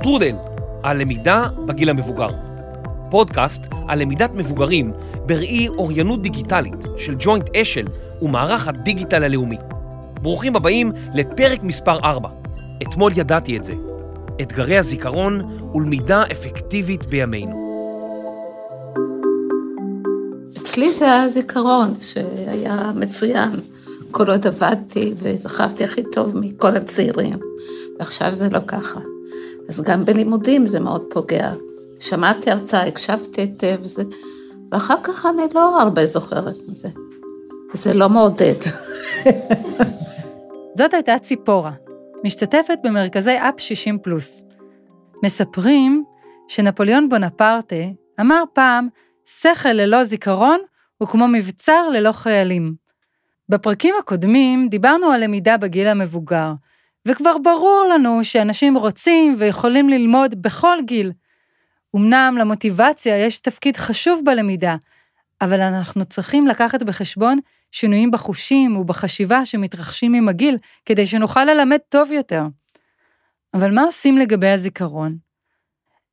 שטרודל, על למידה בגיל המבוגר. פודקאסט על למידת מבוגרים בראי אוריינות דיגיטלית של ג'וינט אשל ומערך הדיגיטל הלאומי. ברוכים הבאים לפרק מספר 4. אתמול ידעתי את זה. אתגרי הזיכרון ולמידה אפקטיבית בימינו. אצלי זה היה זיכרון שהיה מצוין. כל עוד עבדתי וזכרתי הכי טוב מכל הצעירים, ועכשיו זה לא ככה. אז גם בלימודים זה מאוד פוגע. שמעתי הרצאה, הקשבתי היטב, וזה... ואחר כך אני לא הרבה זוכרת מזה. זה לא מעודד. זאת הייתה ציפורה, משתתפת במרכזי אפ 60 פלוס. מספרים שנפוליאון בונפרטה אמר פעם, שכל ללא זיכרון הוא כמו מבצר ללא חיילים. בפרקים הקודמים דיברנו על למידה בגיל המבוגר, וכבר ברור לנו שאנשים רוצים ויכולים ללמוד בכל גיל. אמנם למוטיבציה יש תפקיד חשוב בלמידה, אבל אנחנו צריכים לקחת בחשבון שינויים בחושים ובחשיבה שמתרחשים עם הגיל, כדי שנוכל ללמד טוב יותר. אבל מה עושים לגבי הזיכרון?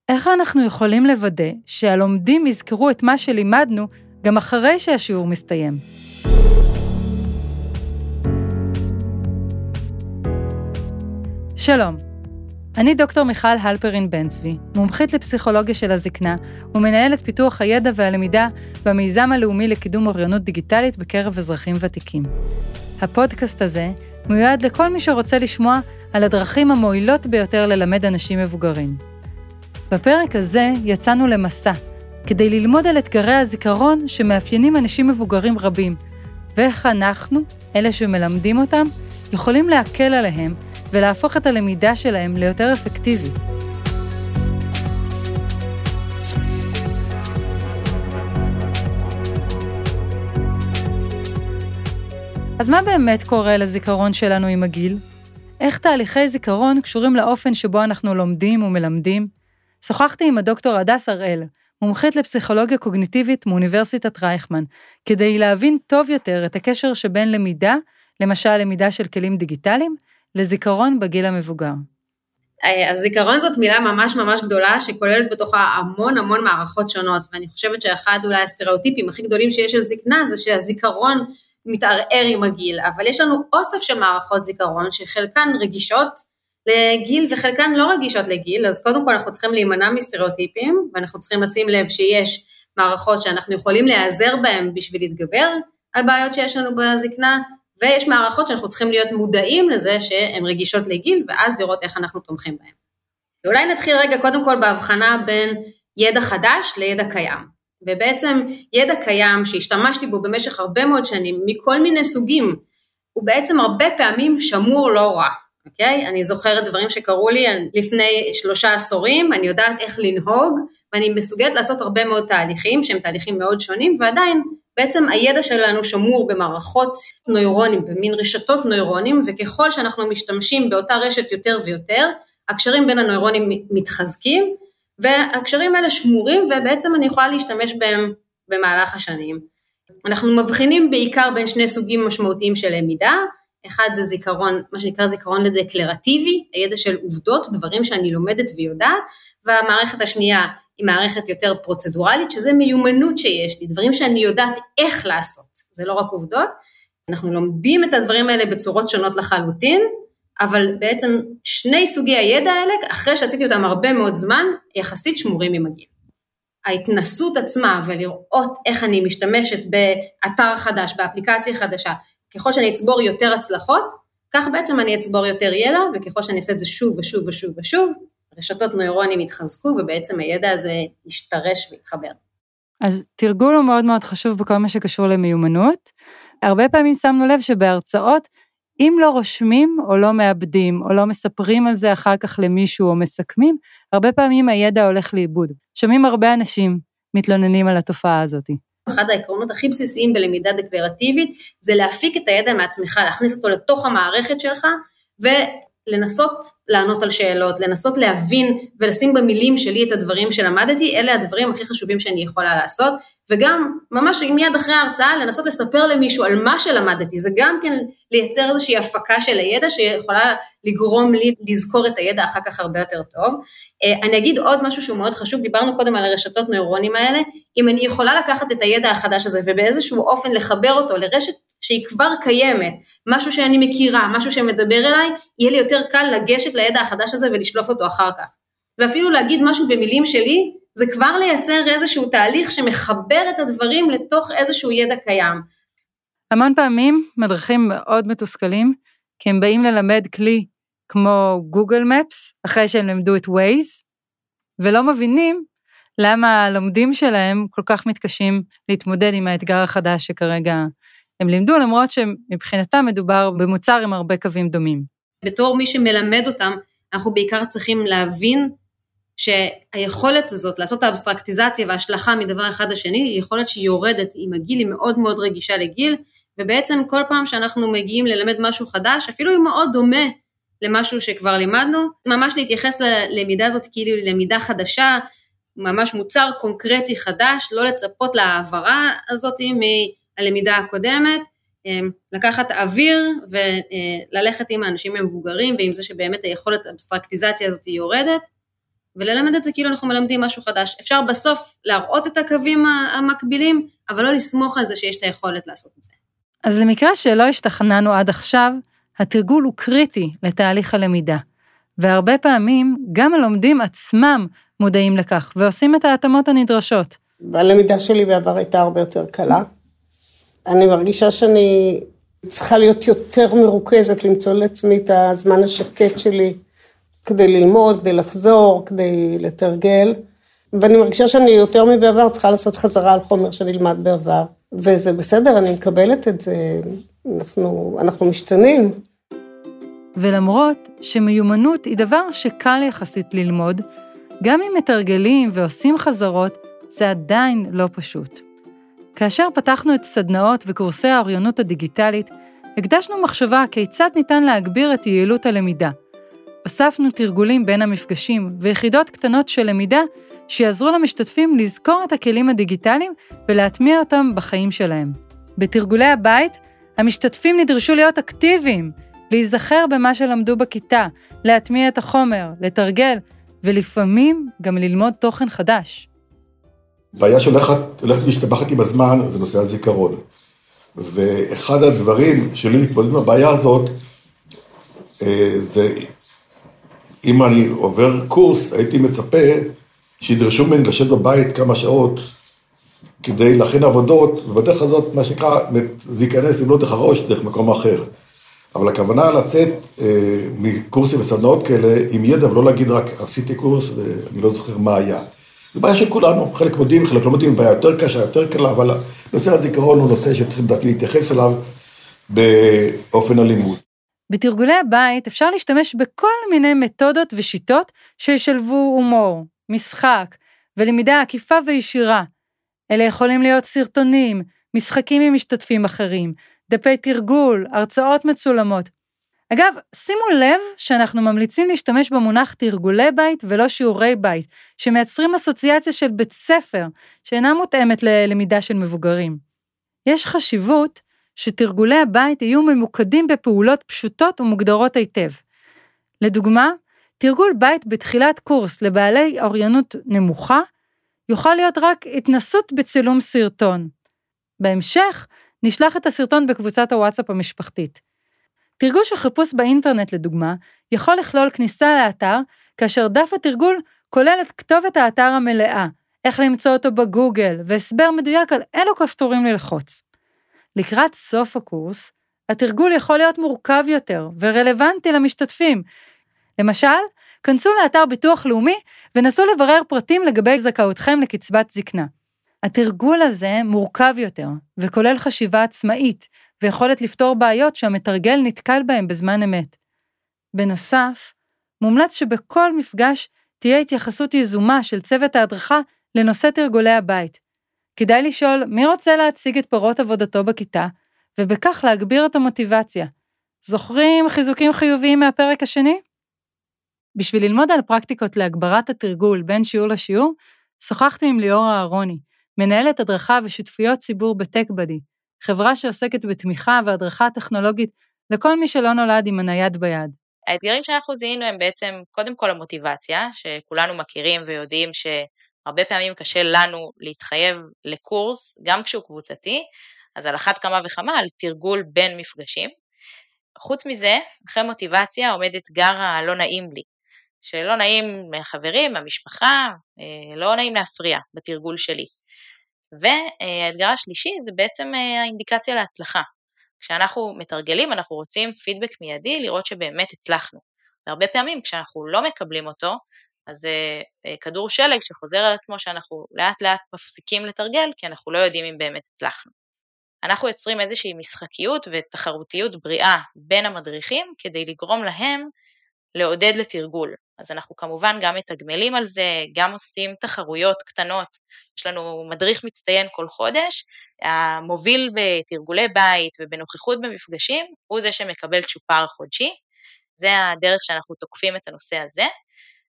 איך אנחנו יכולים לוודא שהלומדים יזכרו את מה שלימדנו גם אחרי שהשיעור מסתיים? שלום, אני דוקטור מיכל הלפרין בן צבי, מומחית לפסיכולוגיה של הזקנה ומנהלת פיתוח הידע והלמידה במיזם הלאומי לקידום אוריינות דיגיטלית בקרב אזרחים ותיקים. הפודקאסט הזה מיועד לכל מי שרוצה לשמוע על הדרכים המועילות ביותר ללמד אנשים מבוגרים. בפרק הזה יצאנו למסע, כדי ללמוד על אתגרי הזיכרון שמאפיינים אנשים מבוגרים רבים, ואיך אנחנו, אלה שמלמדים אותם, יכולים להקל עליהם ולהפוך את הלמידה שלהם ליותר אפקטיבית. אז מה באמת קורה לזיכרון שלנו עם הגיל? איך תהליכי זיכרון קשורים לאופן שבו אנחנו לומדים ומלמדים? שוחחתי עם הדוקטור הדס הראל, מומחית לפסיכולוגיה קוגניטיבית מאוניברסיטת רייכמן, כדי להבין טוב יותר את הקשר שבין למידה, למשל למידה של כלים דיגיטליים, לזיכרון בגיל המבוגר. אה, אז זיכרון זאת מילה ממש ממש גדולה שכוללת בתוכה המון המון מערכות שונות ואני חושבת שאחד אולי הסטריאוטיפים הכי גדולים שיש על זקנה זה שהזיכרון מתערער עם הגיל, אבל יש לנו אוסף של מערכות זיכרון שחלקן רגישות לגיל וחלקן לא רגישות לגיל, אז קודם כל אנחנו צריכים להימנע מסטריאוטיפים ואנחנו צריכים לשים לב שיש מערכות שאנחנו יכולים להיעזר בהן בשביל להתגבר על בעיות שיש לנו בזקנה ויש מערכות שאנחנו צריכים להיות מודעים לזה שהן רגישות לגיל, ואז לראות איך אנחנו תומכים בהן. אולי נתחיל רגע קודם כל בהבחנה בין ידע חדש לידע קיים. ובעצם ידע קיים שהשתמשתי בו במשך הרבה מאוד שנים, מכל מיני סוגים, הוא בעצם הרבה פעמים שמור לא רע, אוקיי? אני זוכרת דברים שקרו לי לפני שלושה עשורים, אני יודעת איך לנהוג, ואני מסוגלת לעשות הרבה מאוד תהליכים שהם תהליכים מאוד שונים, ועדיין בעצם הידע שלנו שמור במערכות נוירונים, במין רשתות נוירונים, וככל שאנחנו משתמשים באותה רשת יותר ויותר, הקשרים בין הנוירונים מתחזקים, והקשרים האלה שמורים ובעצם אני יכולה להשתמש בהם במהלך השנים. אנחנו מבחינים בעיקר בין שני סוגים משמעותיים של למידה, אחד זה זיכרון, מה שנקרא זיכרון לדקלרטיבי, הידע של עובדות, דברים שאני לומדת ויודעת, והמערכת השנייה היא מערכת יותר פרוצדורלית, שזה מיומנות שיש לי, דברים שאני יודעת איך לעשות, זה לא רק עובדות, אנחנו לומדים את הדברים האלה בצורות שונות לחלוטין, אבל בעצם שני סוגי הידע האלה, אחרי שעשיתי אותם הרבה מאוד זמן, יחסית שמורים עם הגיל. ההתנסות עצמה ולראות איך אני משתמשת באתר חדש, באפליקציה חדשה, ככל שאני אצבור יותר הצלחות, כך בעצם אני אצבור יותר ידע, וככל שאני אעשה את זה שוב ושוב ושוב ושוב, רשתות נוירונים יתחזקו ובעצם הידע הזה ישתרש ויתחבר. אז תרגול הוא מאוד מאוד חשוב בכל מה שקשור למיומנות. הרבה פעמים שמנו לב שבהרצאות, אם לא רושמים או לא מאבדים או לא מספרים על זה אחר כך למישהו או מסכמים, הרבה פעמים הידע הולך לאיבוד. שומעים הרבה אנשים מתלוננים על התופעה הזאת. אחד העקרונות הכי בסיסיים בלמידה דקלרטיבית זה להפיק את הידע מעצמך, להכניס אותו לתוך המערכת שלך לנסות לענות על שאלות, לנסות להבין ולשים במילים שלי את הדברים שלמדתי, אלה הדברים הכי חשובים שאני יכולה לעשות, וגם ממש מיד אחרי ההרצאה לנסות לספר למישהו על מה שלמדתי, זה גם כן לייצר איזושהי הפקה של הידע שיכולה לגרום לי לזכור את הידע אחר כך הרבה יותר טוב. אה, אני אגיד עוד משהו שהוא מאוד חשוב, דיברנו קודם על הרשתות נוירונים האלה, אם אני יכולה לקחת את הידע החדש הזה ובאיזשהו אופן לחבר אותו לרשת שהיא כבר קיימת, משהו שאני מכירה, משהו שמדבר אליי, יהיה לי יותר קל לגשת לידע החדש הזה ולשלוף אותו אחר כך. ואפילו להגיד משהו במילים שלי, זה כבר לייצר איזשהו תהליך שמחבר את הדברים לתוך איזשהו ידע קיים. המון פעמים מדריכים מאוד מתוסכלים, כי הם באים ללמד כלי כמו גוגל מפס, אחרי שהם למדו את ווייז, ולא מבינים למה הלומדים שלהם כל כך מתקשים להתמודד עם האתגר החדש שכרגע הם לימדו, למרות שמבחינתם מדובר במוצר עם הרבה קווים דומים. בתור מי שמלמד אותם, אנחנו בעיקר צריכים להבין שהיכולת הזאת לעשות את האבסטרקטיזציה וההשלכה מדבר אחד לשני היא יכולת שהיא יורדת עם הגיל, היא מאוד מאוד רגישה לגיל, ובעצם כל פעם שאנחנו מגיעים ללמד משהו חדש, אפילו אם מאוד דומה למשהו שכבר לימדנו, ממש להתייחס ללמידה הזאת כאילו למידה חדשה, ממש מוצר קונקרטי חדש, לא לצפות להעברה הזאת מהלמידה הקודמת, אמ, לקחת אוויר וללכת עם האנשים המבוגרים ועם זה שבאמת היכולת האבסטרקטיזציה הזאת יורדת, וללמד את זה כאילו אנחנו מלמדים משהו חדש. אפשר בסוף להראות את הקווים המקבילים, אבל לא לסמוך על זה שיש את היכולת לעשות את זה. אז למקרה שלא השתכנענו עד עכשיו, התרגול הוא קריטי לתהליך הלמידה, והרבה פעמים גם הלומדים עצמם מודעים לכך ועושים את ההתאמות הנדרשות. הלמידה שלי בעבר הייתה הרבה יותר קלה. אני מרגישה שאני צריכה להיות יותר מרוכזת, למצוא לעצמי את הזמן השקט שלי כדי ללמוד, כדי לחזור, כדי לתרגל. ואני מרגישה שאני יותר מבעבר צריכה לעשות חזרה על חומר שנלמד בעבר. וזה בסדר, אני מקבלת את זה, אנחנו, אנחנו משתנים. ולמרות שמיומנות היא דבר שקל יחסית ללמוד, גם אם מתרגלים ועושים חזרות, זה עדיין לא פשוט. כאשר פתחנו את סדנאות וקורסי האוריינות הדיגיטלית, הקדשנו מחשבה כיצד ניתן להגביר את יעילות הלמידה. הוספנו תרגולים בין המפגשים ויחידות קטנות של למידה שיעזרו למשתתפים לזכור את הכלים הדיגיטליים ולהטמיע אותם בחיים שלהם. בתרגולי הבית, המשתתפים נדרשו להיות אקטיביים, להיזכר במה שלמדו בכיתה, להטמיע את החומר, לתרגל, ולפעמים גם ללמוד תוכן חדש. בעיה שהולכת משתבחת עם הזמן זה נושא הזיכרון. ואחד הדברים שלי להתמודד עם הבעיה הזאת, אה, זה אם אני עובר קורס, הייתי מצפה שידרשו ממני לשבת בבית כמה שעות כדי להכין עבודות, ובדרך הזאת, מה שנקרא, זה ייכנס אם לא דרך הראש, דרך מקום אחר. אבל הכוונה לצאת אה, מקורסים וסדנאות כאלה עם ידע ולא להגיד רק עשיתי קורס ואני לא זוכר מה היה. זו בעיה של כולנו, חלק מודיעים, חלק לא מודיעים, בעיה יותר קשה, יותר קלה, אבל נושא הזיכרון הוא נושא שצריכים לדעתי להתייחס אליו באופן הלימוד. בתרגולי הבית אפשר להשתמש בכל מיני מתודות ושיטות שישלבו הומור, משחק ולמידה עקיפה וישירה. אלה יכולים להיות סרטונים, משחקים עם משתתפים אחרים, דפי תרגול, הרצאות מצולמות. אגב, שימו לב שאנחנו ממליצים להשתמש במונח תרגולי בית ולא שיעורי בית, שמייצרים אסוציאציה של בית ספר, שאינה מותאמת ללמידה של מבוגרים. יש חשיבות שתרגולי הבית יהיו ממוקדים בפעולות פשוטות ומוגדרות היטב. לדוגמה, תרגול בית בתחילת קורס לבעלי אוריינות נמוכה, יוכל להיות רק התנסות בצילום סרטון. בהמשך, נשלח את הסרטון בקבוצת הוואטסאפ המשפחתית. תרגול של חיפוש באינטרנט, לדוגמה, יכול לכלול כניסה לאתר, כאשר דף התרגול כולל את כתובת האתר המלאה, איך למצוא אותו בגוגל, והסבר מדויק על אילו כפתורים ללחוץ. לקראת סוף הקורס, התרגול יכול להיות מורכב יותר ורלוונטי למשתתפים. למשל, כנסו לאתר ביטוח לאומי ונסו לברר פרטים לגבי זכאותכם לקצבת זקנה. התרגול הזה מורכב יותר, וכולל חשיבה עצמאית, ויכולת לפתור בעיות שהמתרגל נתקל בהם בזמן אמת. בנוסף, מומלץ שבכל מפגש תהיה התייחסות יזומה של צוות ההדרכה לנושא תרגולי הבית. כדאי לשאול מי רוצה להציג את פירות עבודתו בכיתה, ובכך להגביר את המוטיבציה. זוכרים חיזוקים חיוביים מהפרק השני? בשביל ללמוד על פרקטיקות להגברת התרגול בין שיעור לשיעור, שוחחתי עם ליאור אהרוני, מנהלת הדרכה ושותפויות ציבור בטקבדי, חברה שעוסקת בתמיכה והדרכה טכנולוגית לכל מי שלא נולד עם הנייד ביד. האתגרים שאנחנו זיהינו הם בעצם קודם כל המוטיבציה, שכולנו מכירים ויודעים שהרבה פעמים קשה לנו להתחייב לקורס, גם כשהוא קבוצתי, אז על אחת כמה וכמה על תרגול בין מפגשים. חוץ מזה, אחרי מוטיבציה עומד אתגר הלא נעים לי, שלא נעים מהחברים, מהמשפחה, אה, לא נעים להפריע בתרגול שלי. והאתגר השלישי זה בעצם אה, האינדיקציה להצלחה. כשאנחנו מתרגלים אנחנו רוצים פידבק מיידי לראות שבאמת הצלחנו. והרבה פעמים כשאנחנו לא מקבלים אותו, אז זה אה, כדור שלג שחוזר על עצמו שאנחנו לאט לאט מפסיקים לתרגל כי אנחנו לא יודעים אם באמת הצלחנו. אנחנו יוצרים איזושהי משחקיות ותחרותיות בריאה בין המדריכים כדי לגרום להם לעודד לתרגול. אז אנחנו כמובן גם מתגמלים על זה, גם עושים תחרויות קטנות, יש לנו מדריך מצטיין כל חודש, המוביל בתרגולי בית ובנוכחות במפגשים, הוא זה שמקבל צ'ופר חודשי, זה הדרך שאנחנו תוקפים את הנושא הזה.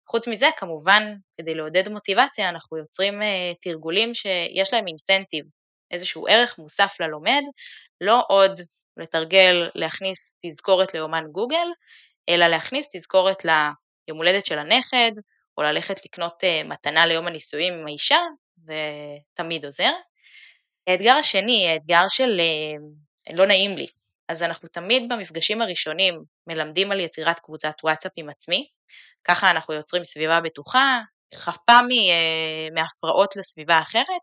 חוץ מזה, כמובן, כדי לעודד מוטיבציה, אנחנו יוצרים uh, תרגולים שיש להם אינסנטיב, איזשהו ערך מוסף ללומד, לא עוד לתרגל, להכניס תזכורת לאומן גוגל, אלא להכניס תזכורת ליום הולדת של הנכד, או ללכת לקנות uh, מתנה ליום הנישואים עם האישה, ותמיד עוזר. האתגר השני, האתגר של uh, לא נעים לי. אז אנחנו תמיד במפגשים הראשונים מלמדים על יצירת קבוצת וואטסאפ עם עצמי, ככה אנחנו יוצרים סביבה בטוחה, חפה uh, מהפרעות לסביבה אחרת,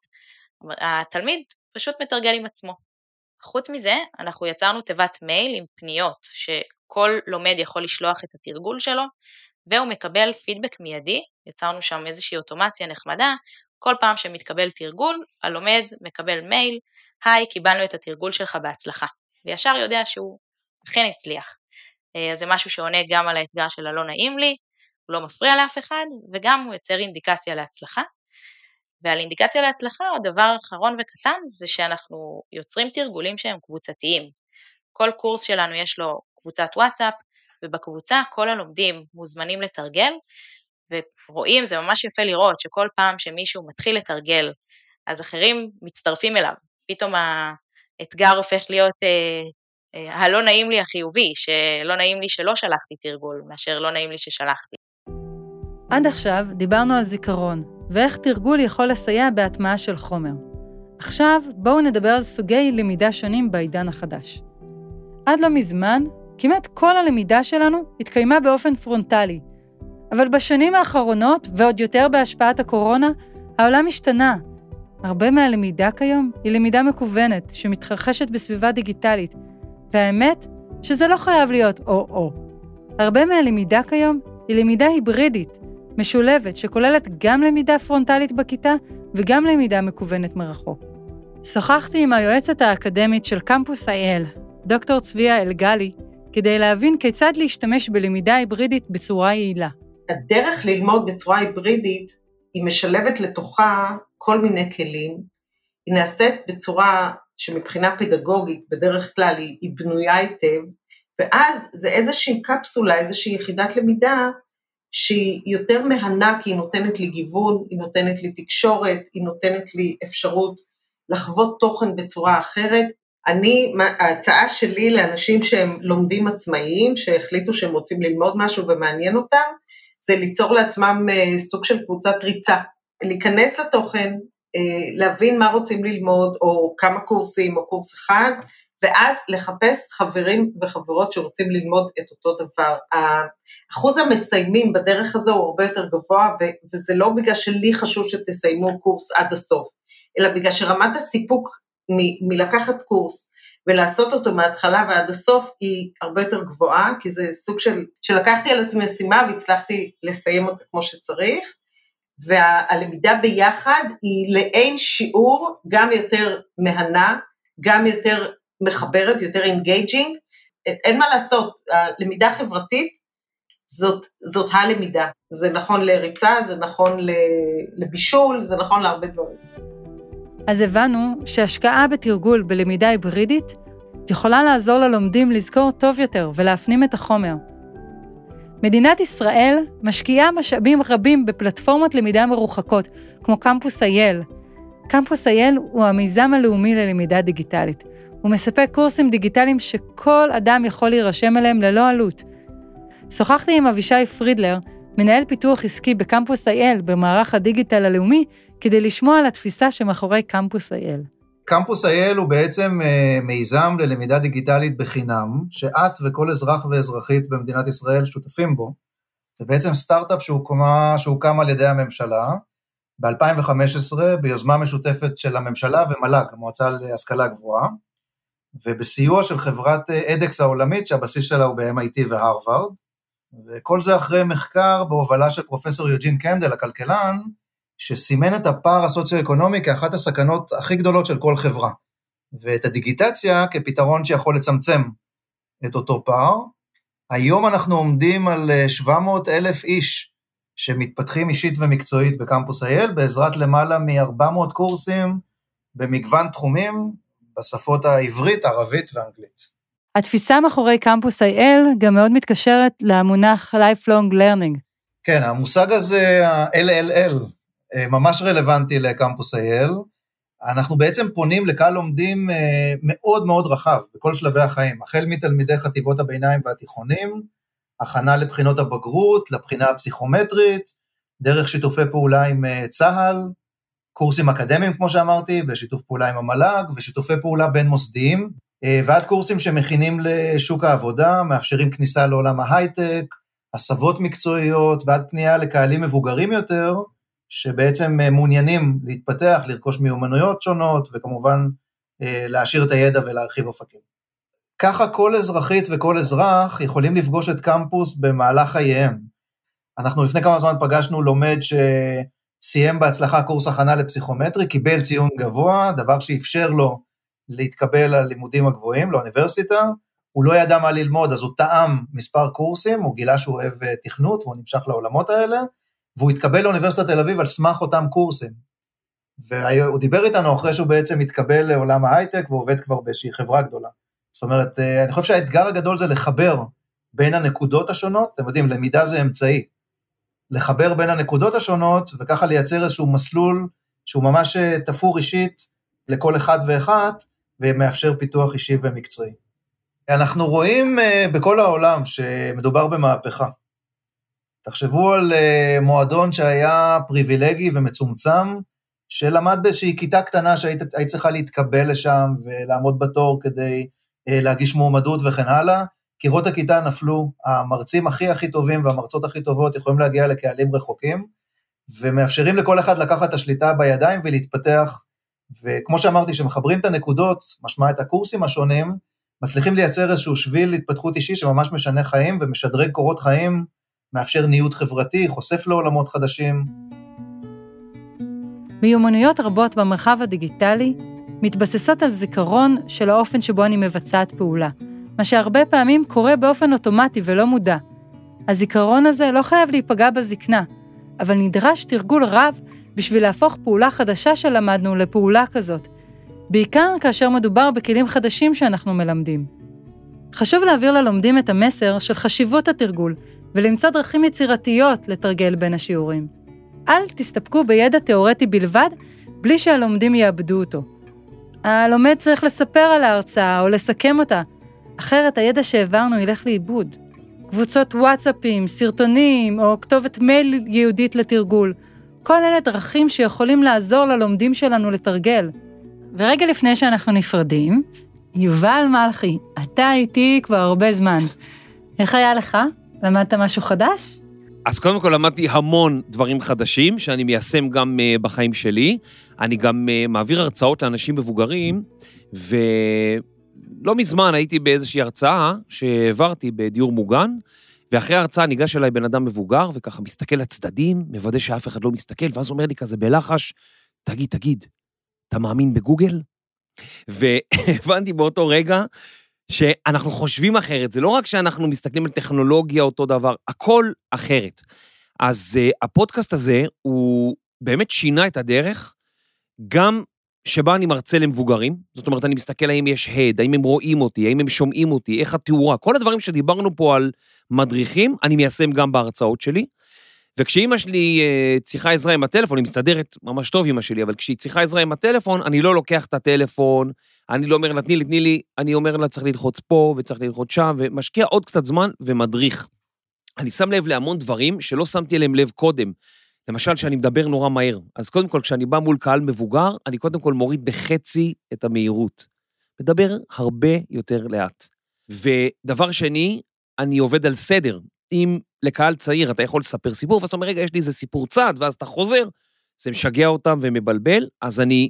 התלמיד פשוט מתרגל עם עצמו. חוץ מזה, אנחנו יצרנו תיבת מייל עם פניות, כל לומד יכול לשלוח את התרגול שלו, והוא מקבל פידבק מיידי, יצרנו שם איזושהי אוטומציה נחמדה, כל פעם שמתקבל תרגול, הלומד מקבל מייל, היי, קיבלנו את התרגול שלך בהצלחה, וישר יודע שהוא אכן הצליח. אה, אז זה משהו שעונה גם על האתגר של הלא נעים לי, הוא לא מפריע לאף אחד, וגם הוא יוצר אינדיקציה להצלחה. ועל אינדיקציה להצלחה, עוד דבר אחרון וקטן, זה שאנחנו יוצרים תרגולים שהם קבוצתיים. כל קורס שלנו יש לו קבוצת וואטסאפ, ובקבוצה כל הלומדים מוזמנים לתרגל, ורואים, זה ממש יפה לראות שכל פעם שמישהו מתחיל לתרגל, אז אחרים מצטרפים אליו. פתאום האתגר הופך להיות אה, אה, הלא נעים לי החיובי, שלא נעים לי שלא שלחתי תרגול, מאשר לא נעים לי ששלחתי. עד עכשיו דיברנו על זיכרון, ואיך תרגול יכול לסייע בהטמעה של חומר. עכשיו בואו נדבר על סוגי למידה שונים בעידן החדש. עד לא מזמן כמעט כל הלמידה שלנו התקיימה באופן פרונטלי. אבל בשנים האחרונות, ועוד יותר בהשפעת הקורונה, העולם השתנה. הרבה מהלמידה כיום היא למידה מקוונת, שמתרחשת בסביבה דיגיטלית, והאמת, שזה לא חייב להיות או-או. הרבה מהלמידה כיום היא למידה היברידית, משולבת, שכוללת גם למידה פרונטלית בכיתה וגם למידה מקוונת מרחוק. שוחחתי עם היועצת האקדמית של קמפוס אייל, דוקטור צביה אלגלי, כדי להבין כיצד להשתמש בלמידה היברידית בצורה יעילה. הדרך ללמוד בצורה היברידית היא משלבת לתוכה כל מיני כלים, היא נעשית בצורה שמבחינה פדגוגית בדרך כלל היא, היא בנויה היטב, ואז זה איזושהי קפסולה, איזושהי יחידת למידה שהיא יותר מהנה כי היא נותנת לי גיוון, היא נותנת לי תקשורת, היא נותנת לי אפשרות לחוות תוכן בצורה אחרת, אני, ההצעה שלי לאנשים שהם לומדים עצמאיים, שהחליטו שהם רוצים ללמוד משהו ומעניין אותם, זה ליצור לעצמם אה, סוג של קבוצת ריצה. להיכנס לתוכן, אה, להבין מה רוצים ללמוד, או כמה קורסים, או קורס אחד, ואז לחפש חברים וחברות שרוצים ללמוד את אותו דבר. אחוז המסיימים בדרך הזו הוא הרבה יותר גבוה, וזה לא בגלל שלי חשוב שתסיימו קורס עד הסוף, אלא בגלל שרמת הסיפוק מלקחת קורס ולעשות אותו מההתחלה ועד הסוף היא הרבה יותר גבוהה, כי זה סוג של, שלקחתי על עצמי משימה והצלחתי לסיים אותה כמו שצריך, והלמידה ביחד היא לאין שיעור גם יותר מהנה, גם יותר מחברת, יותר engaging, אין מה לעשות, הלמידה חברתית זאת, זאת הלמידה, זה נכון לריצה, זה נכון לבישול, זה נכון להרבה דברים. אז הבנו שהשקעה בתרגול בלמידה היברידית יכולה לעזור ללומדים לזכור טוב יותר ולהפנים את החומר. מדינת ישראל משקיעה משאבים רבים בפלטפורמות למידה מרוחקות, כמו קמפוס אייל. קמפוס אייל הוא המיזם הלאומי ללמידה דיגיטלית. הוא מספק קורסים דיגיטליים שכל אדם יכול להירשם אליהם ללא עלות. שוחחתי עם אבישי פרידלר, מנהל פיתוח עסקי בקמפוס אייל במערך הדיגיטל הלאומי, כדי לשמוע על התפיסה שמאחורי קמפוס אייל. קמפוס אייל הוא בעצם אה, מיזם ללמידה דיגיטלית בחינם, שאת וכל אזרח ואזרחית במדינת ישראל שותפים בו. זה בעצם סטארט-אפ שהוקם על ידי הממשלה ב-2015 ביוזמה משותפת של הממשלה ומל"ג, המועצה להשכלה גבוהה, ובסיוע של חברת אדקס העולמית שהבסיס שלה הוא ב-MIT והרווארד, וכל זה אחרי מחקר בהובלה של פרופסור יוג'ין קנדל, הכלכלן, שסימן את הפער הסוציו-אקונומי כאחת הסכנות הכי גדולות של כל חברה, ואת הדיגיטציה כפתרון שיכול לצמצם את אותו פער. היום אנחנו עומדים על 700 אה, אלף איש שמתפתחים אישית ומקצועית בקמפוס אייל, בעזרת למעלה מ-400 קורסים במגוון תחומים, בשפות העברית, ערבית ואנגלית. התפיסה מאחורי קמפוס אייל גם מאוד מתקשרת למונח Lifelong Learning. כן, המושג הזה, ה-LLL, אה, ממש רלוונטי לקמפוס אייל. אנחנו בעצם פונים לקהל לומדים אה, מאוד מאוד רחב בכל שלבי החיים, החל מתלמידי חטיבות הביניים והתיכונים, הכנה לבחינות הבגרות, לבחינה הפסיכומטרית, דרך שיתופי פעולה עם אה, צה"ל, קורסים אקדמיים, כמו שאמרתי, בשיתוף פעולה עם המל"ג, ושיתופי פעולה בין מוסדיים, ועד קורסים שמכינים לשוק העבודה, מאפשרים כניסה לעולם ההייטק, הסבות מקצועיות, ועד פנייה לקהלים מבוגרים יותר, שבעצם אה, מעוניינים להתפתח, לרכוש מיומנויות שונות, וכמובן אה, להעשיר את הידע ולהרחיב אופקים. ככה כל אזרחית וכל אזרח יכולים לפגוש את קמפוס במהלך חייהם. אנחנו לפני כמה זמן פגשנו לומד שסיים בהצלחה קורס הכנה לפסיכומטרי, קיבל ציון גבוה, דבר שאפשר לו להתקבל ללימודים הגבוהים, לאוניברסיטה, הוא לא ידע מה ללמוד, אז הוא טעם מספר קורסים, הוא גילה שהוא אוהב אה, תכנות והוא נמשך לעולמות האלה, והוא התקבל לאוניברסיטת תל אביב על סמך אותם קורסים. והוא דיבר איתנו אחרי שהוא בעצם התקבל לעולם ההייטק ועובד כבר באיזושהי חברה גדולה. זאת אומרת, אה, אני חושב שהאתגר הגדול זה לחבר בין הנקודות השונות, אתם יודעים, למידה זה אמצעי. לחבר בין הנקודות השונות וככה לייצר איזשהו מסלול שהוא ממש אה, תפור אישית לכל אחד ואחת ומאפשר פיתוח אישי ומקצועי. אנחנו רואים אה, בכל העולם שמדובר במהפכה. תחשבו על uh, מועדון שהיה פריבילגי ומצומצם, שלמד באיזושהי כיתה קטנה שהיית צריכה להתקבל לשם ולעמוד בתור כדי uh, להגיש מועמדות וכן הלאה. קירות הכיתה נפלו, המרצים הכי הכי טובים והמרצות הכי טובות יכולים להגיע לקהלים רחוקים, ומאפשרים לכל אחד לקחת את השליטה בידיים ולהתפתח, וכמו שאמרתי, כשמחברים את הנקודות, משמע את הקורסים השונים, מצליחים לייצר איזשהו שביל התפתחות אישי שממש משנה חיים ומשדרג קורות חיים מאפשר ניוד חברתי, חושף לעולמות חדשים. מיומנויות רבות במרחב הדיגיטלי מתבססות על זיכרון של האופן שבו אני מבצעת פעולה, מה שהרבה פעמים קורה באופן אוטומטי ולא מודע. הזיכרון הזה לא חייב להיפגע בזקנה, אבל נדרש תרגול רב בשביל להפוך פעולה חדשה שלמדנו לפעולה כזאת, בעיקר כאשר מדובר בכלים חדשים שאנחנו מלמדים. חשוב להעביר ללומדים את המסר של חשיבות התרגול ולמצוא דרכים יצירתיות לתרגל בין השיעורים. אל תסתפקו בידע תאורטי בלבד, בלי שהלומדים יאבדו אותו. הלומד צריך לספר על ההרצאה או לסכם אותה, אחרת הידע שהעברנו ילך לאיבוד. קבוצות וואטסאפים, סרטונים או כתובת מייל ייעודית לתרגול, כל אלה דרכים שיכולים לעזור ללומדים שלנו לתרגל. ורגע לפני שאנחנו נפרדים, יובל מלכי, אתה איתי כבר הרבה זמן. איך היה לך? למדת משהו חדש? אז קודם כל למדתי המון דברים חדשים, שאני מיישם גם uh, בחיים שלי. אני גם uh, מעביר הרצאות לאנשים מבוגרים, ולא מזמן הייתי באיזושהי הרצאה שהעברתי בדיור מוגן, ואחרי ההרצאה ניגש אליי בן אדם מבוגר, וככה מסתכל לצדדים, מוודא שאף אחד לא מסתכל, ואז אומר לי כזה בלחש, תגיד, תגיד, אתה מאמין בגוגל? והבנתי באותו רגע שאנחנו חושבים אחרת, זה לא רק שאנחנו מסתכלים על טכנולוגיה אותו דבר, הכל אחרת. אז uh, הפודקאסט הזה, הוא באמת שינה את הדרך, גם שבה אני מרצה למבוגרים, זאת אומרת, אני מסתכל האם יש הד, האם הם רואים אותי, האם הם שומעים אותי, איך התאורה, כל הדברים שדיברנו פה על מדריכים, אני מיישם גם בהרצאות שלי. וכשאימא שלי אה, צריכה עזרה עם הטלפון, היא מסתדרת ממש טוב, אימא שלי, אבל כשהיא צריכה עזרה עם הטלפון, אני לא לוקח את הטלפון, אני לא אומר לה, תני לי, תני לי, אני אומר לה, צריך ללחוץ פה וצריך ללחוץ שם, ומשקיע עוד קצת זמן ומדריך. אני שם לב להמון דברים שלא שמתי אליהם לב קודם. למשל, שאני מדבר נורא מהר. אז קודם כל, כשאני בא מול קהל מבוגר, אני קודם כל מוריד בחצי את המהירות. מדבר הרבה יותר לאט. ודבר שני, אני עובד על סדר. אם לקהל צעיר אתה יכול לספר סיפור, ואז אתה אומר, רגע, יש לי איזה סיפור צד, ואז אתה חוזר, זה משגע אותם ומבלבל, אז אני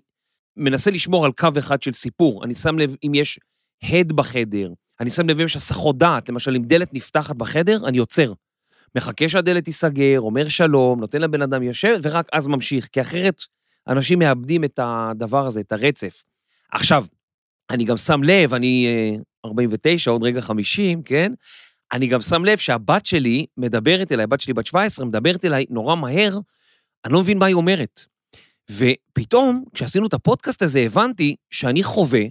מנסה לשמור על קו אחד של סיפור. אני שם לב אם יש הד בחדר, אני שם לב אם יש הסחות דעת, למשל, אם דלת נפתחת בחדר, אני עוצר. מחכה שהדלת תיסגר, אומר שלום, נותן לבן אדם יושב, ורק אז ממשיך, כי אחרת אנשים מאבדים את הדבר הזה, את הרצף. עכשיו, אני גם שם לב, אני אה, 49, עוד רגע 50, כן? אני גם שם לב שהבת שלי מדברת אליי, הבת שלי בת 17, מדברת אליי נורא מהר, אני לא מבין מה היא אומרת. ופתאום, כשעשינו את הפודקאסט הזה, הבנתי שאני חווה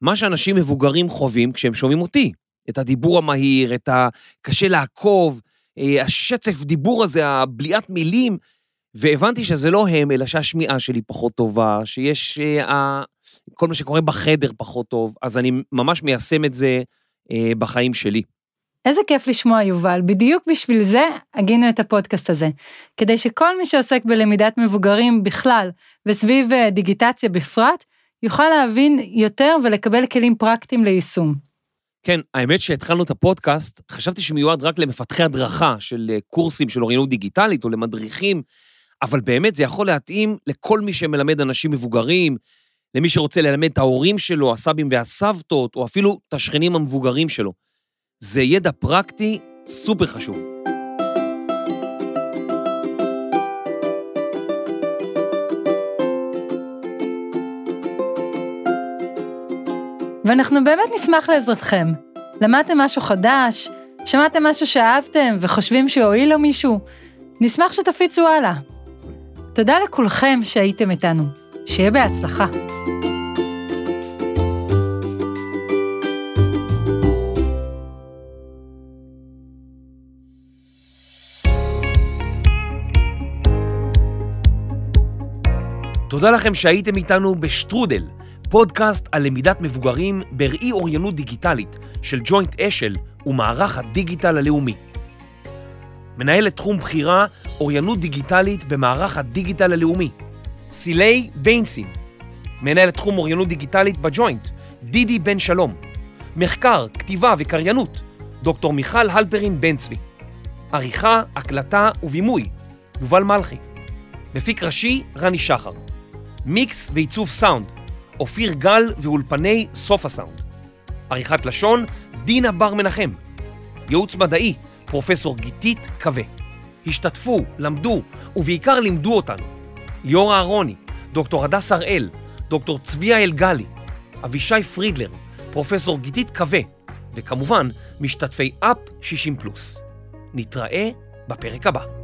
מה שאנשים מבוגרים חווים כשהם שומעים אותי. את הדיבור המהיר, את הקשה לעקוב, אה, השצף דיבור הזה, הבליעת מילים, והבנתי שזה לא הם, אלא שהשמיעה שלי פחות טובה, שיש אה, כל מה שקורה בחדר פחות טוב, אז אני ממש מיישם את זה אה, בחיים שלי. איזה כיף לשמוע, יובל. בדיוק בשביל זה הגינו את הפודקאסט הזה. כדי שכל מי שעוסק בלמידת מבוגרים בכלל, וסביב דיגיטציה בפרט, יוכל להבין יותר ולקבל כלים פרקטיים ליישום. כן, האמת שהתחלנו את הפודקאסט, חשבתי שמיועד רק למפתחי הדרכה של קורסים של אוריינות דיגיטלית או למדריכים, אבל באמת זה יכול להתאים לכל מי שמלמד אנשים מבוגרים, למי שרוצה ללמד את ההורים שלו, הסבים והסבתות, או אפילו את השכנים המבוגרים שלו. זה ידע פרקטי סופר חשוב. ואנחנו באמת נשמח לעזרתכם. למדתם משהו חדש? שמעתם משהו שאהבתם וחושבים שהועיל לו מישהו? נשמח שתפיצו הלאה. תודה לכולכם שהייתם איתנו. שיהיה בהצלחה. תודה לכם שהייתם איתנו בשטרודל, פודקאסט על למידת מבוגרים בראי אוריינות דיגיטלית של ג'וינט אשל ומערך הדיגיטל הלאומי. מנהלת תחום בכירה אוריינות דיגיטלית במערך הדיגיטל הלאומי, סילי ביינסין, מנהלת תחום אוריינות דיגיטלית בג'וינט, דידי בן שלום, מחקר, כתיבה וקריינות, דוקטור מיכל הלפרין בן צבי, עריכה, הקלטה ובימוי, יובל מלכי, מפיק ראשי, רני שחר, מיקס ועיצוב סאונד, אופיר גל ואולפני סוף הסאונד, עריכת לשון, דינה בר מנחם, ייעוץ מדעי, פרופסור גיתית קווה. השתתפו, למדו, ובעיקר לימדו אותנו. ליאור אהרוני, דוקטור הדס הראל, דוקטור צביה אלגלי, אבישי פרידלר, פרופסור גיתית קווה, וכמובן, משתתפי אפ 60 פלוס. נתראה בפרק הבא.